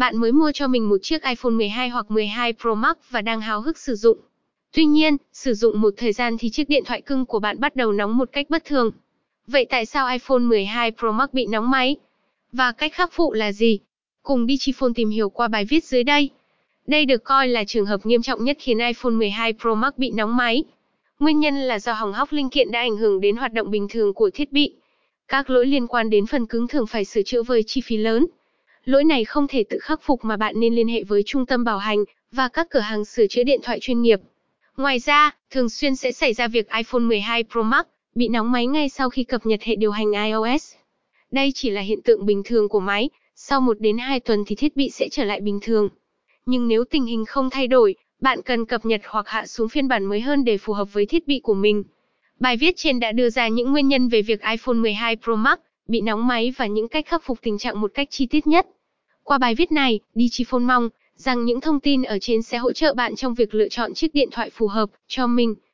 Bạn mới mua cho mình một chiếc iPhone 12 hoặc 12 Pro Max và đang háo hức sử dụng. Tuy nhiên, sử dụng một thời gian thì chiếc điện thoại cưng của bạn bắt đầu nóng một cách bất thường. Vậy tại sao iPhone 12 Pro Max bị nóng máy? Và cách khắc phụ là gì? Cùng Digiphone tìm hiểu qua bài viết dưới đây. Đây được coi là trường hợp nghiêm trọng nhất khiến iPhone 12 Pro Max bị nóng máy. Nguyên nhân là do hỏng hóc linh kiện đã ảnh hưởng đến hoạt động bình thường của thiết bị. Các lỗi liên quan đến phần cứng thường phải sửa chữa với chi phí lớn. Lỗi này không thể tự khắc phục mà bạn nên liên hệ với trung tâm bảo hành và các cửa hàng sửa chữa điện thoại chuyên nghiệp. Ngoài ra, thường xuyên sẽ xảy ra việc iPhone 12 Pro Max bị nóng máy ngay sau khi cập nhật hệ điều hành iOS. Đây chỉ là hiện tượng bình thường của máy, sau 1 đến 2 tuần thì thiết bị sẽ trở lại bình thường. Nhưng nếu tình hình không thay đổi, bạn cần cập nhật hoặc hạ xuống phiên bản mới hơn để phù hợp với thiết bị của mình. Bài viết trên đã đưa ra những nguyên nhân về việc iPhone 12 Pro Max bị nóng máy và những cách khắc phục tình trạng một cách chi tiết nhất. Qua bài viết này, Digiphone mong rằng những thông tin ở trên sẽ hỗ trợ bạn trong việc lựa chọn chiếc điện thoại phù hợp cho mình.